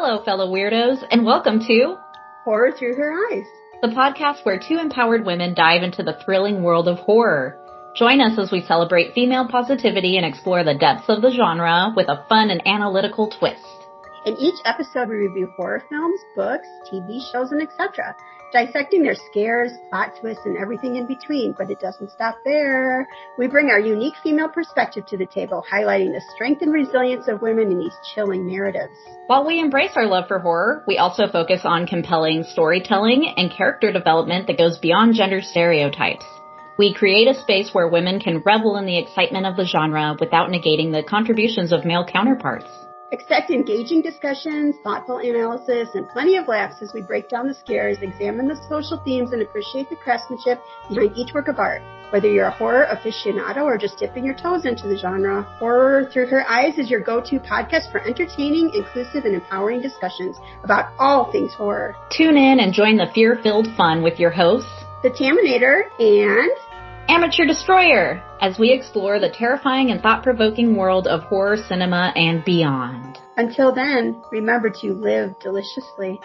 Hello, fellow weirdos, and welcome to Horror Through Her Eyes, the podcast where two empowered women dive into the thrilling world of horror. Join us as we celebrate female positivity and explore the depths of the genre with a fun and analytical twist. In each episode, we review horror films, books, TV shows, and etc., dissecting their scares, plot twists, and everything in between. But it doesn't stop there. We bring our unique female perspective to the table, highlighting the strength and resilience of women in these chilling narratives. While we embrace our love for horror, we also focus on compelling storytelling and character development that goes beyond gender stereotypes. We create a space where women can revel in the excitement of the genre without negating the contributions of male counterparts. Expect engaging discussions, thoughtful analysis, and plenty of laughs as we break down the scares, examine the social themes, and appreciate the craftsmanship behind each work of art. Whether you're a horror aficionado or just dipping your toes into the genre, Horror Through Her Eyes is your go-to podcast for entertaining, inclusive, and empowering discussions about all things horror. Tune in and join the fear-filled fun with your hosts, The Taminator and Amateur Destroyer, as we explore the terrifying and thought-provoking world of horror cinema and beyond. Until then, remember to live deliciously.